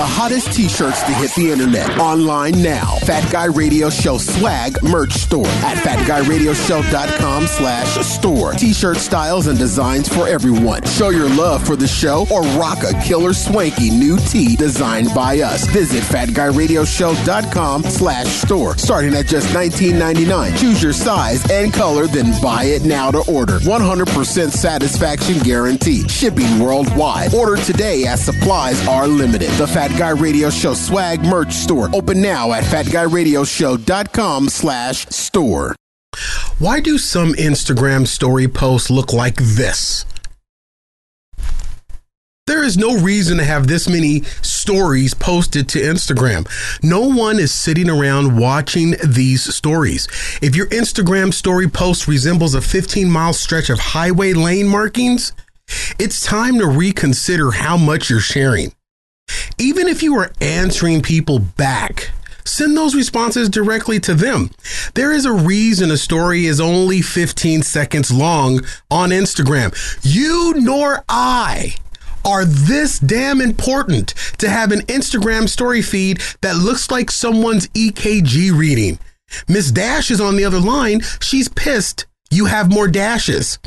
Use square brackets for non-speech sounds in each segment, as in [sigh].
The hottest t-shirts to hit the internet. Online now. Fat Guy Radio Show swag merch store at fatguyradioshow.com slash store. T-shirt styles and designs for everyone. Show your love for the show or rock a killer swanky new tee designed by us. Visit fatguyradioshow.com slash store. Starting at just $19.99. Choose your size and color, then buy it now to order. 100% satisfaction guarantee. Shipping worldwide. Order today as supplies are limited. The Fat Guy Radio Show swag merch store. Open now at fatguyradioshow.com slash store. Why do some Instagram story posts look like this? There is no reason to have this many stories posted to Instagram. No one is sitting around watching these stories. If your Instagram story post resembles a 15 mile stretch of highway lane markings, it's time to reconsider how much you're sharing. Even if you are answering people back, send those responses directly to them. There is a reason a story is only 15 seconds long on Instagram. You nor I are this damn important to have an Instagram story feed that looks like someone's EKG reading. Miss Dash is on the other line. She's pissed. You have more dashes.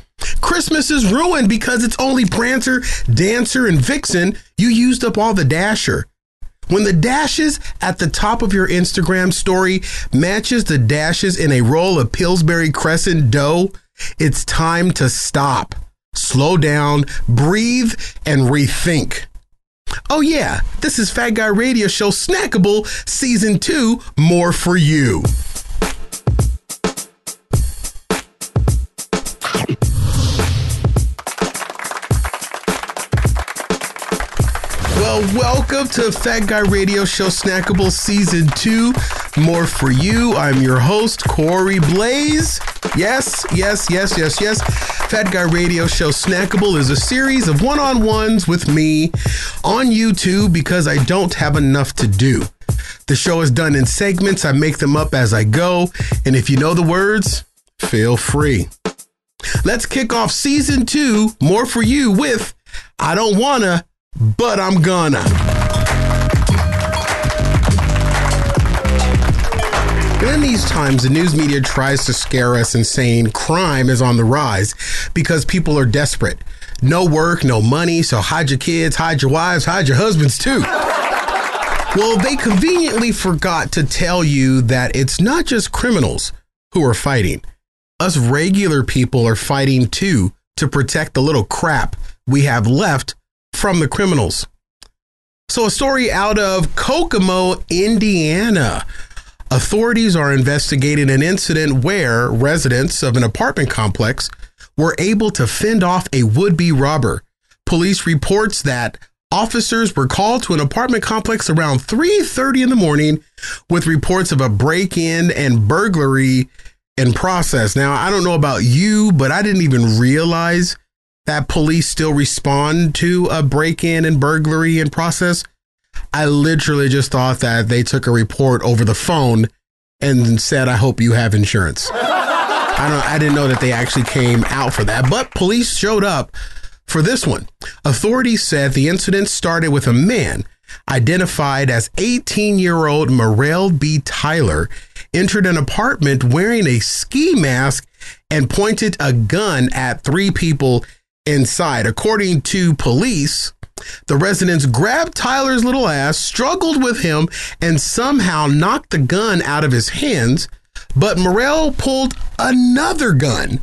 Christmas is ruined because it's only Prancer, Dancer, and Vixen. You used up all the Dasher. When the dashes at the top of your Instagram story matches the dashes in a roll of Pillsbury Crescent dough, it's time to stop slow down, breathe, and rethink. Oh, yeah, this is Fat Guy Radio Show Snackable Season 2 More for You. Welcome to Fat Guy Radio Show Snackable Season 2. More for you. I'm your host, Corey Blaze. Yes, yes, yes, yes, yes. Fat Guy Radio Show Snackable is a series of one on ones with me on YouTube because I don't have enough to do. The show is done in segments, I make them up as I go. And if you know the words, feel free. Let's kick off season two, more for you, with I Don't Wanna but I'm gonna. in these times, the news media tries to scare us and saying crime is on the rise because people are desperate. No work, no money, so hide your kids, hide your wives, hide your husbands too. well, they conveniently forgot to tell you that it's not just criminals who are fighting. Us regular people are fighting too to protect the little crap we have left from the criminals. So, a story out of Kokomo, Indiana. Authorities are investigating an incident where residents of an apartment complex were able to fend off a would be robber. Police reports that officers were called to an apartment complex around 3:30 in the morning with reports of a break-in and burglary in process. Now, I don't know about you, but I didn't even realize that police still respond to a break in and burglary in process. I literally just thought that they took a report over the phone and said, I hope you have insurance. I don't I didn't know that they actually came out for that, but police showed up for this one. Authorities said the incident started with a man identified as 18 year old Morrell B. Tyler entered an apartment wearing a ski mask and pointed a gun at three people inside. According to police, the residents grabbed Tyler's little ass, struggled with him, and somehow knocked the gun out of his hands. But Morrell pulled another gun.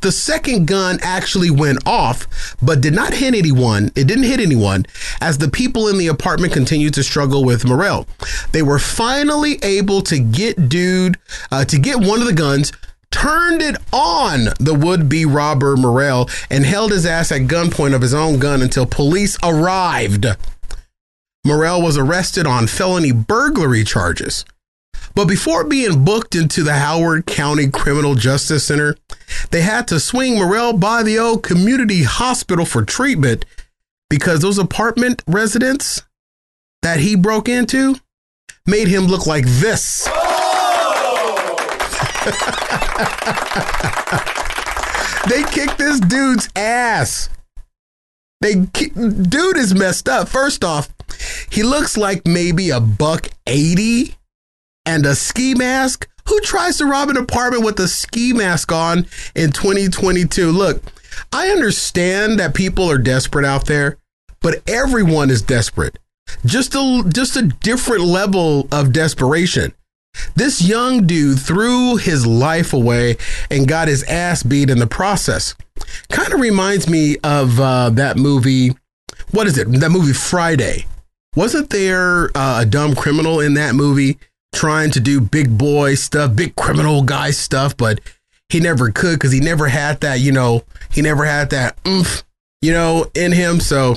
The second gun actually went off, but did not hit anyone. It didn't hit anyone as the people in the apartment continued to struggle with Morrell. They were finally able to get dude, uh, to get one of the guns turned it on the would be robber Morrell and held his ass at gunpoint of his own gun until police arrived. Morrell was arrested on felony burglary charges. But before being booked into the Howard County Criminal Justice Center, they had to swing Morrell by the old community hospital for treatment because those apartment residents that he broke into made him look like this. They kicked this dude's ass. They dude is messed up. First off, He looks like maybe a buck 80 and a ski mask. Who tries to rob an apartment with a ski mask on in 2022? Look, I understand that people are desperate out there, but everyone is desperate. Just a just a different level of desperation. This young dude threw his life away and got his ass beat in the process. Kind of reminds me of uh, that movie. What is it? That movie Friday. Wasn't there uh, a dumb criminal in that movie trying to do big boy stuff, big criminal guy stuff, but he never could because he never had that, you know, he never had that oomph, you know, in him. So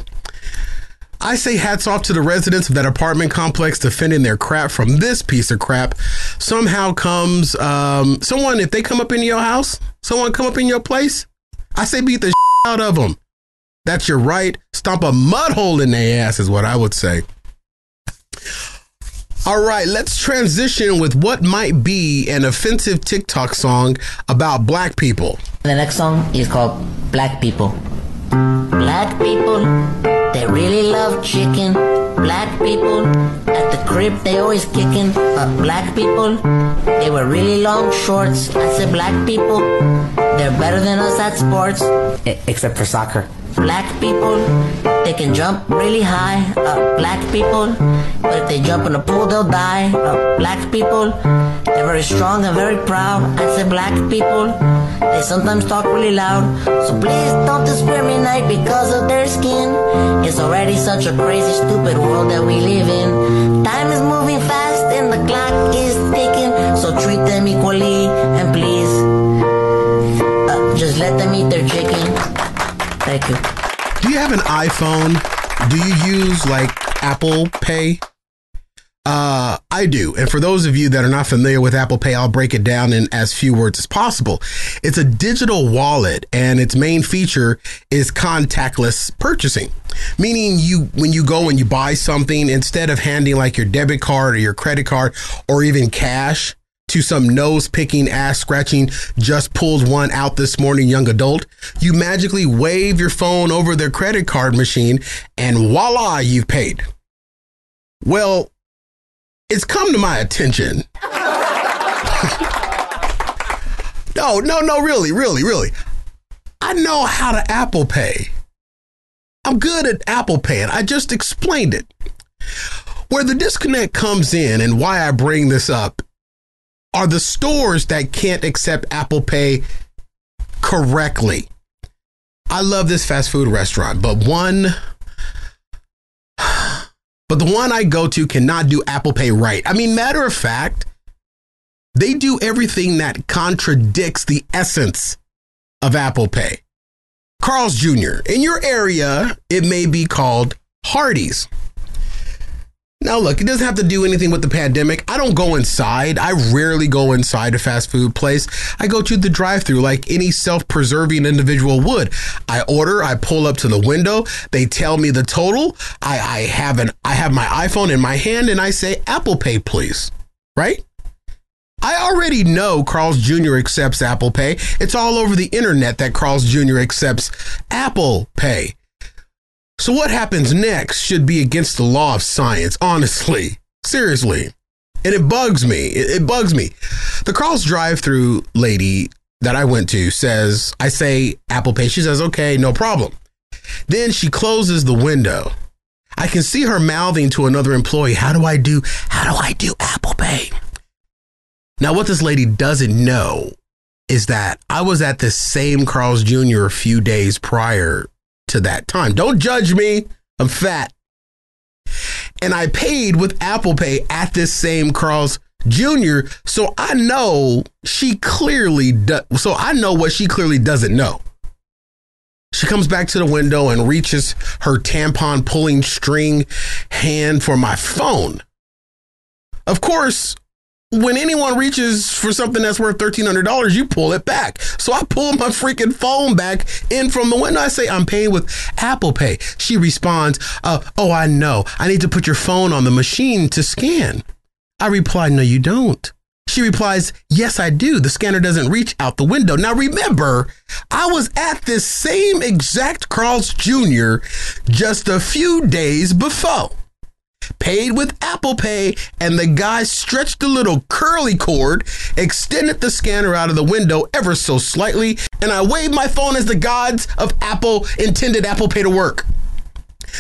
I say hats off to the residents of that apartment complex defending their crap from this piece of crap. Somehow comes um, someone, if they come up in your house, someone come up in your place, I say beat the out of them. That's your right. Stomp a mud hole in their ass, is what I would say. All right, let's transition with what might be an offensive TikTok song about black people. The next song is called Black People. Black people, they really love chicken. Black people, at the crib they always kicking. Uh, black people, they wear really long shorts. I said black people, they're better than us at sports. Except for soccer. Black people, they can jump really high. Uh, black people, but if they jump in a pool, they'll die. Uh, black people, they're very strong and very proud. I said black people, they sometimes talk really loud. So please don't discriminate because of their skin. It's already such a crazy, stupid world that we live in. Time is moving fast and the clock is ticking. So treat them equally Thank you. Do you have an iPhone? Do you use like Apple Pay? Uh, I do. And for those of you that are not familiar with Apple Pay, I'll break it down in as few words as possible. It's a digital wallet and its main feature is contactless purchasing. Meaning you when you go and you buy something instead of handing like your debit card or your credit card or even cash to some nose picking, ass scratching, just pulled one out this morning young adult, you magically wave your phone over their credit card machine and voila, you've paid. Well, it's come to my attention. [laughs] no, no, no, really, really, really. I know how to Apple Pay. I'm good at Apple Pay, and I just explained it. Where the disconnect comes in and why I bring this up are the stores that can't accept Apple Pay correctly. I love this fast food restaurant, but one [sighs] but the one I go to cannot do Apple Pay right. I mean, matter of fact, they do everything that contradicts the essence of Apple Pay. Carl's Jr. In your area, it may be called Hardee's. Now, look, it doesn't have to do anything with the pandemic. I don't go inside. I rarely go inside a fast food place. I go to the drive through like any self preserving individual would. I order, I pull up to the window, they tell me the total. I, I have an I have my iPhone in my hand and I say, Apple Pay, please. Right? I already know Carl's Jr. accepts Apple Pay. It's all over the internet that Carl's Jr. accepts Apple Pay. So, what happens next should be against the law of science, honestly. Seriously. And it bugs me. It, bugs me. The Carl's drive through lady that I went to says, I say Apple Pay. She says, okay, no problem. Then she closes the window. I can see her mouthing to another employee, How do I do? How do I do Apple Pay? Now, what this lady doesn't know is that I was at the same Carl's Jr. a few days prior to that time. Don't judge me. I'm fat. And I paid with Apple Pay at this same Carl's Jr. So I know she clearly does. So I know what she clearly doesn't know. She comes back to the window and reaches her tampon pulling string hand for my phone. Of course, when anyone reaches for something that's worth $1,300, you pull it back. So I pull my freaking phone back in from the window. I say, I'm paying with Apple Pay. She responds, uh, Oh, I know. I need to put your phone on the machine to scan. I reply, No, you don't. She replies, Yes, I do. The scanner doesn't reach out the window. Now remember, I was at this same exact Carl's Jr. just a few days before. Paid with Apple Pay, and the guy stretched the little curly cord, extended the scanner out of the window ever so slightly, and I waved my phone as the gods of Apple intended Apple Pay to work.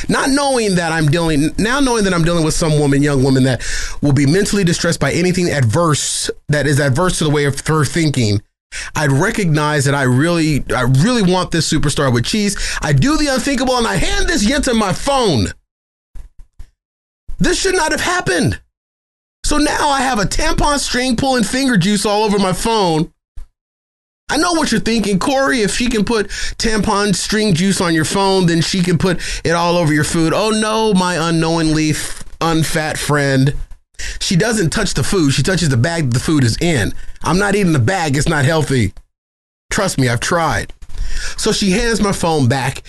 Not knowing that I'm dealing now knowing that I'm dealing with some woman, young woman that will be mentally distressed by anything adverse that is adverse to the way of her thinking. I'd recognize that I really, I really want this superstar with cheese. I do the unthinkable and I hand this yet to my phone. This should not have happened. So now I have a tampon string pulling finger juice all over my phone. I know what you're thinking, Corey. If she can put tampon string juice on your phone, then she can put it all over your food. Oh no, my unknowingly f- unfat friend. She doesn't touch the food, she touches the bag that the food is in. I'm not eating the bag, it's not healthy. Trust me, I've tried. So she hands my phone back.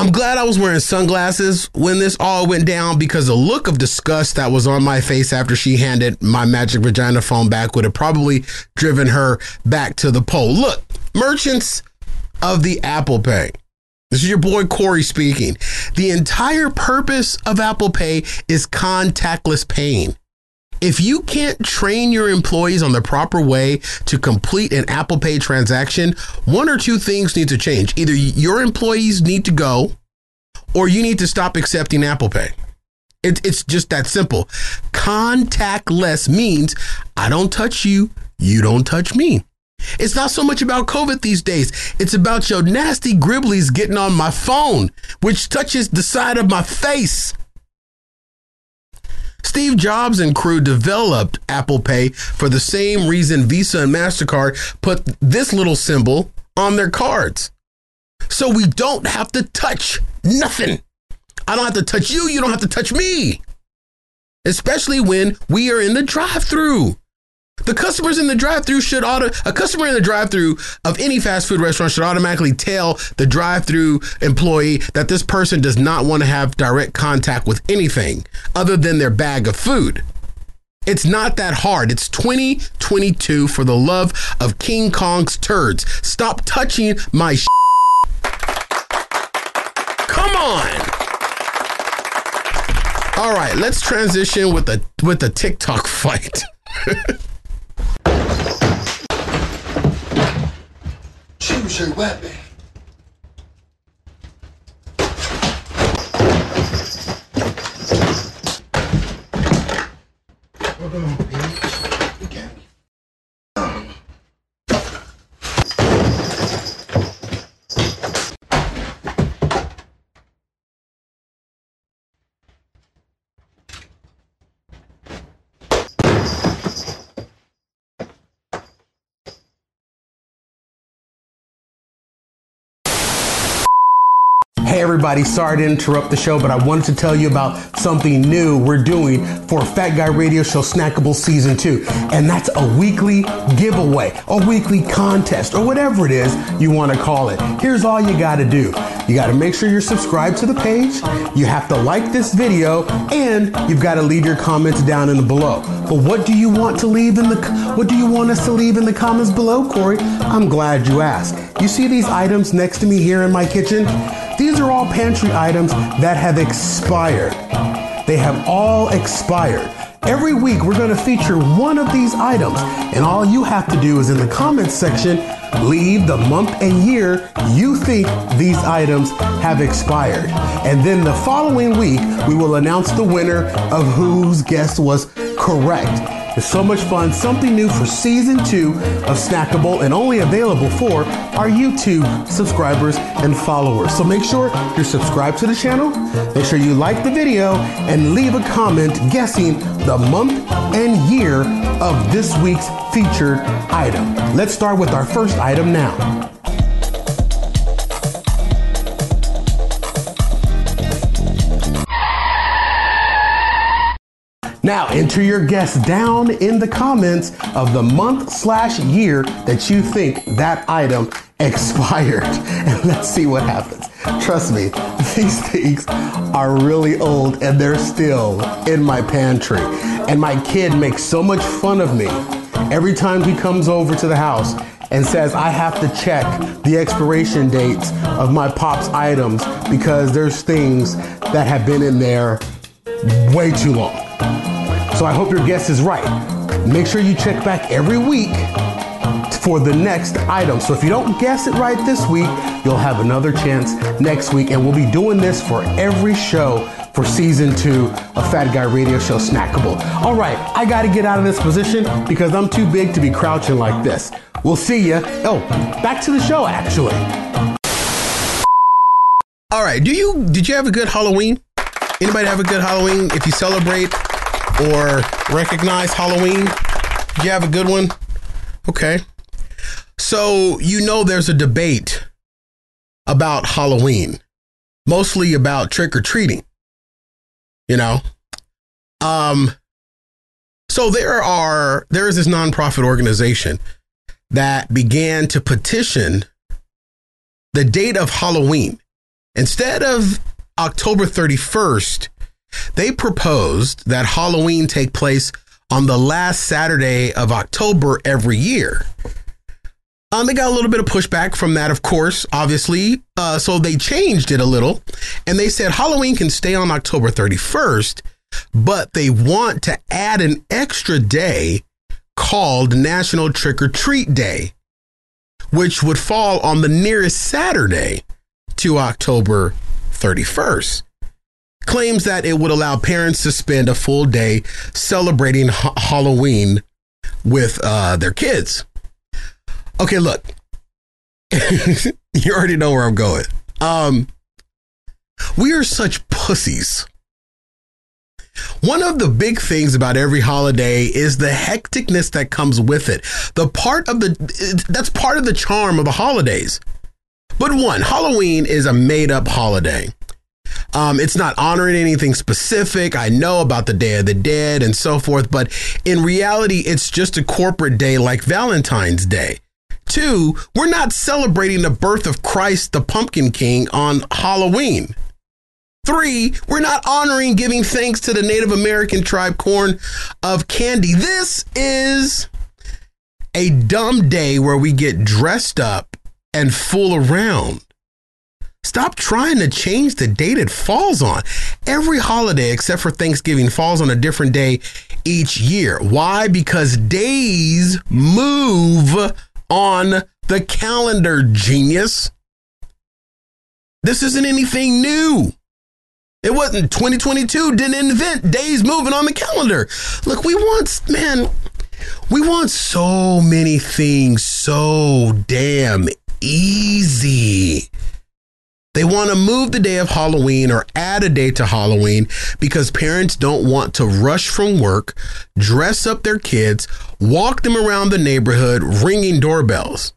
I'm glad I was wearing sunglasses when this all went down because the look of disgust that was on my face after she handed my magic vagina phone back would have probably driven her back to the pole. Look, merchants of the Apple Pay. This is your boy Corey speaking. The entire purpose of Apple Pay is contactless paying. If you can't train your employees on the proper way to complete an Apple Pay transaction, one or two things need to change. Either your employees need to go or you need to stop accepting Apple Pay. It, it's just that simple. Contactless means I don't touch you, you don't touch me. It's not so much about COVID these days. It's about your nasty gribblies getting on my phone, which touches the side of my face. Steve Jobs and crew developed Apple Pay for the same reason Visa and MasterCard put this little symbol on their cards. So we don't have to touch nothing. I don't have to touch you, you don't have to touch me. Especially when we are in the drive through. The customers in the drive-through should auto a customer in the drive-through of any fast food restaurant should automatically tell the drive-through employee that this person does not want to have direct contact with anything other than their bag of food. It's not that hard. It's 2022 for the love of King Kong's turds. Stop touching my sh- Come on. All right, let's transition with the with the TikTok [laughs] fight. [laughs] your weapon. Everybody, sorry to interrupt the show, but I wanted to tell you about something new we're doing for Fat Guy Radio Show Snackable Season 2. And that's a weekly giveaway, a weekly contest, or whatever it is you want to call it. Here's all you got to do. You got to make sure you're subscribed to the page, you have to like this video, and you've got to leave your comments down in the below. But what do you want to leave in the what do you want us to leave in the comments below, Corey? I'm glad you asked. You see these items next to me here in my kitchen? These are all pantry items that have expired. They have all expired. Every week, we're going to feature one of these items, and all you have to do is in the comments section leave the month and year you think these items have expired. And then the following week, we will announce the winner of whose guess was correct. It's so much fun, something new for season two of Snackable and only available for our YouTube subscribers and followers. So make sure you're subscribed to the channel, make sure you like the video, and leave a comment guessing the month and year of this week's featured item. Let's start with our first item now. Now, enter your guess down in the comments of the month slash year that you think that item expired. [laughs] And let's see what happens. Trust me, these things are really old and they're still in my pantry. And my kid makes so much fun of me every time he comes over to the house and says I have to check the expiration dates of my pop's items because there's things that have been in there way too long. So I hope your guess is right. Make sure you check back every week for the next item. So if you don't guess it right this week, you'll have another chance next week. And we'll be doing this for every show for season two of Fat Guy Radio Show Snackable. All right, I got to get out of this position because I'm too big to be crouching like this. We'll see you. Oh, back to the show, actually. All right, do you did you have a good Halloween? Anybody have a good Halloween? If you celebrate or recognize Halloween, did you have a good one? Okay. So, you know, there's a debate about Halloween, mostly about trick or treating. You know, um, so there are there is this nonprofit organization that began to petition the date of Halloween instead of October 31st. They proposed that Halloween take place on the last Saturday of October every year. Um, they got a little bit of pushback from that, of course, obviously. Uh, so they changed it a little and they said Halloween can stay on October 31st, but they want to add an extra day called National Trick or Treat Day, which would fall on the nearest Saturday to October 31st. Claims that it would allow parents to spend a full day celebrating ha- Halloween with uh, their kids. Okay, look. [laughs] you already know where I'm going. Um we are such pussies. One of the big things about every holiday is the hecticness that comes with it. The part of the that's part of the charm of the holidays. But one, Halloween is a made up holiday. Um, it's not honoring anything specific. I know about the Day of the Dead and so forth, but in reality, it's just a corporate day like Valentine's Day. Two, we're not celebrating the birth of Christ the Pumpkin King on Halloween. Three, we're not honoring giving thanks to the Native American tribe corn of candy. This is a dumb day where we get dressed up and fool around. Stop trying to change the date it falls on. Every holiday except for Thanksgiving falls on a different day each year. Why? Because days move on the calendar, genius. This isn't anything new. It wasn't 2022 didn't invent days moving on the calendar. Look, we want, man, we want so many things so damn easy. They want to move the day of Halloween or add a day to Halloween because parents don't want to rush from work, dress up their kids, walk them around the neighborhood ringing doorbells.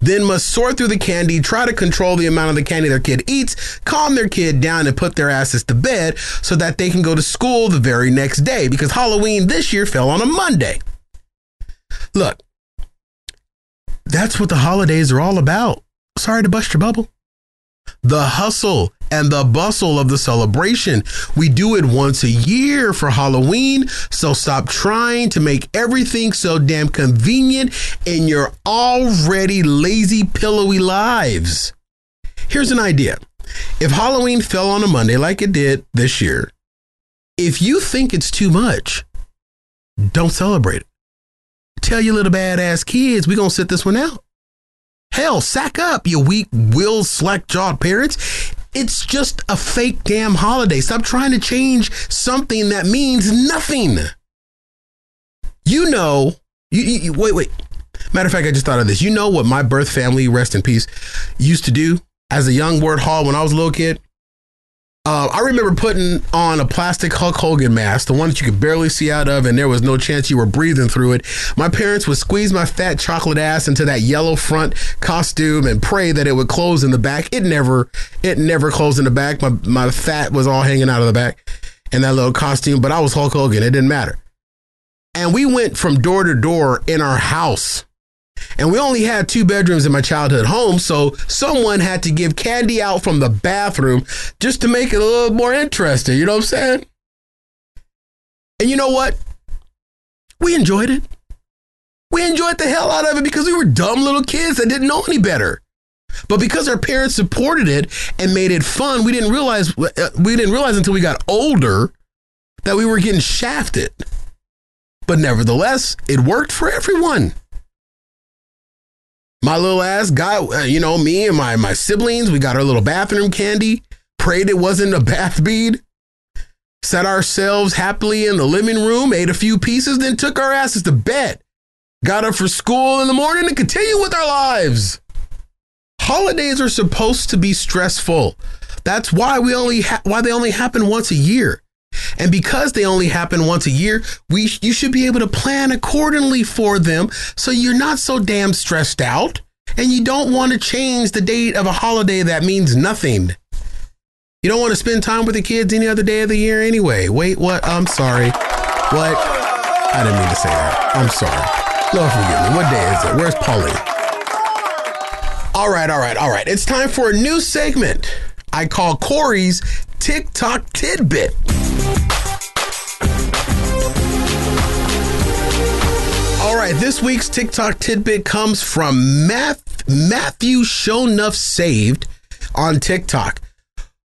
Then must sort through the candy, try to control the amount of the candy their kid eats, calm their kid down, and put their asses to bed so that they can go to school the very next day because Halloween this year fell on a Monday. Look, that's what the holidays are all about. Sorry to bust your bubble the hustle and the bustle of the celebration. We do it once a year for Halloween, so stop trying to make everything so damn convenient in your already lazy, pillowy lives. Here's an idea if Halloween fell on a Monday like it did this year, if you think it's too much, don't celebrate it. Tell your little badass kids, we're to sit this one out. Hell, sack up, you weak, will slack jawed parents. It's just a fake damn holiday. Stop trying to change something that means nothing. You know, you, you, wait, wait. Matter of fact, I just thought of this. You know what my birth family, rest in peace, used to do as a young word hall when I was a little kid? Uh, I remember putting on a plastic Hulk Hogan mask, the one that you could barely see out of, and there was no chance you were breathing through it. My parents would squeeze my fat chocolate ass into that yellow front costume and pray that it would close in the back. It never, it never closed in the back. My my fat was all hanging out of the back in that little costume, but I was Hulk Hogan. It didn't matter. And we went from door to door in our house and we only had two bedrooms in my childhood home, so someone had to give candy out from the bathroom just to make it a little more interesting. You know what I'm saying? And you know what? We enjoyed it. We enjoyed the hell out of it because we were dumb little kids that didn't know any better. But because our parents supported it and made it fun, we didn't realize we didn't realize until we got older that we were getting shafted. But nevertheless, it worked for everyone. My little ass got, uh, you know, me and my, my siblings, we got our little bathroom candy, prayed it wasn't a bath bead, set ourselves happily in the living room, ate a few pieces, then took our asses to bed. Got up for school in the morning and continue with our lives. Holidays are supposed to be stressful. That's why we only ha- why they only happen once a year. And because they only happen once a year, we you should be able to plan accordingly for them so you're not so damn stressed out and you don't want to change the date of a holiday that means nothing. You don't want to spend time with the kids any other day of the year anyway. Wait, what? I'm sorry. What? I didn't mean to say that. I'm sorry. Lord forgive me. What day is it? Where's Pauline? All right, all right, all right. It's time for a new segment I call Corey's TikTok Tidbit. Right, this week's TikTok tidbit comes from Matthew Shownuff Saved on TikTok,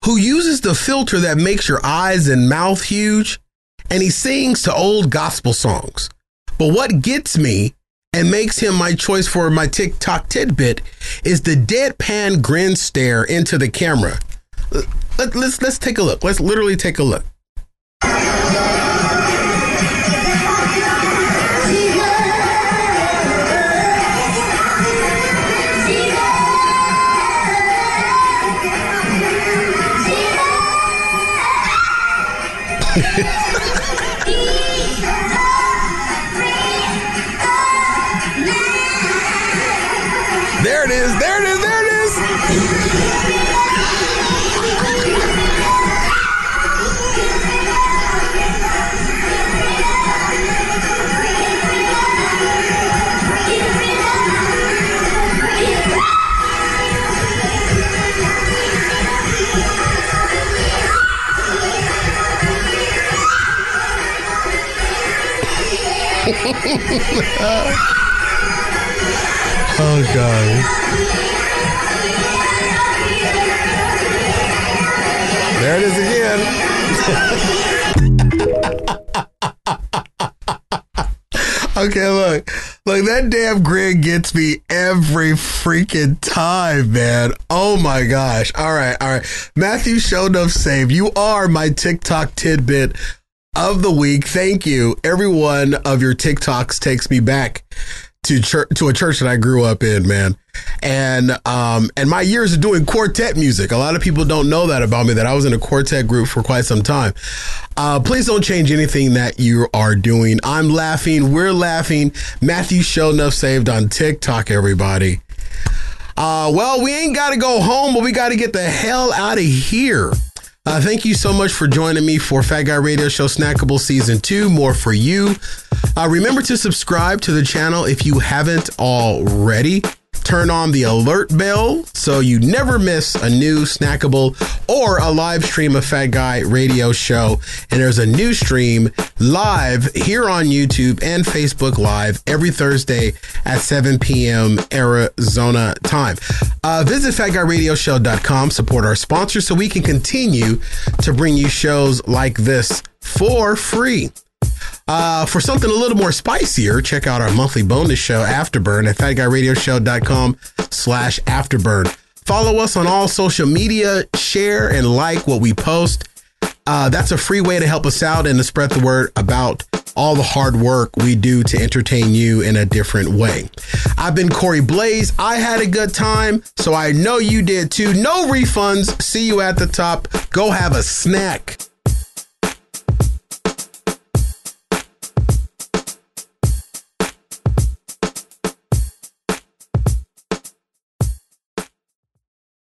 who uses the filter that makes your eyes and mouth huge, and he sings to old gospel songs. But what gets me and makes him my choice for my TikTok tidbit is the deadpan grin stare into the camera. Let, let's let's take a look. Let's literally take a look. [laughs] Oh god. There it is again. [laughs] okay, look. Look, that damn grin gets me every freaking time, man. Oh my gosh. All right, all right. Matthew showed up save. You are my TikTok tidbit of the week. Thank you. Every one of your TikToks takes me back to church to a church that I grew up in, man. And um and my years of doing quartet music. A lot of people don't know that about me that I was in a quartet group for quite some time. Uh please don't change anything that you are doing. I'm laughing, we're laughing. Matthew Show saved on TikTok everybody. Uh well, we ain't got to go home, but we got to get the hell out of here. Uh, thank you so much for joining me for Fat Guy Radio Show Snackable Season 2. More for you. Uh, remember to subscribe to the channel if you haven't already. Turn on the alert bell so you never miss a new snackable or a live stream of Fat Guy Radio Show. And there's a new stream live here on YouTube and Facebook Live every Thursday at 7 p.m. Arizona time. Uh, visit fatguyradioshow.com, support our sponsors so we can continue to bring you shows like this for free. Uh, for something a little more spicier, check out our monthly bonus show, Afterburn, at fatguyradioshow.com slash afterburn. Follow us on all social media, share and like what we post. Uh, that's a free way to help us out and to spread the word about all the hard work we do to entertain you in a different way. I've been Corey Blaze. I had a good time, so I know you did too. No refunds. See you at the top. Go have a snack.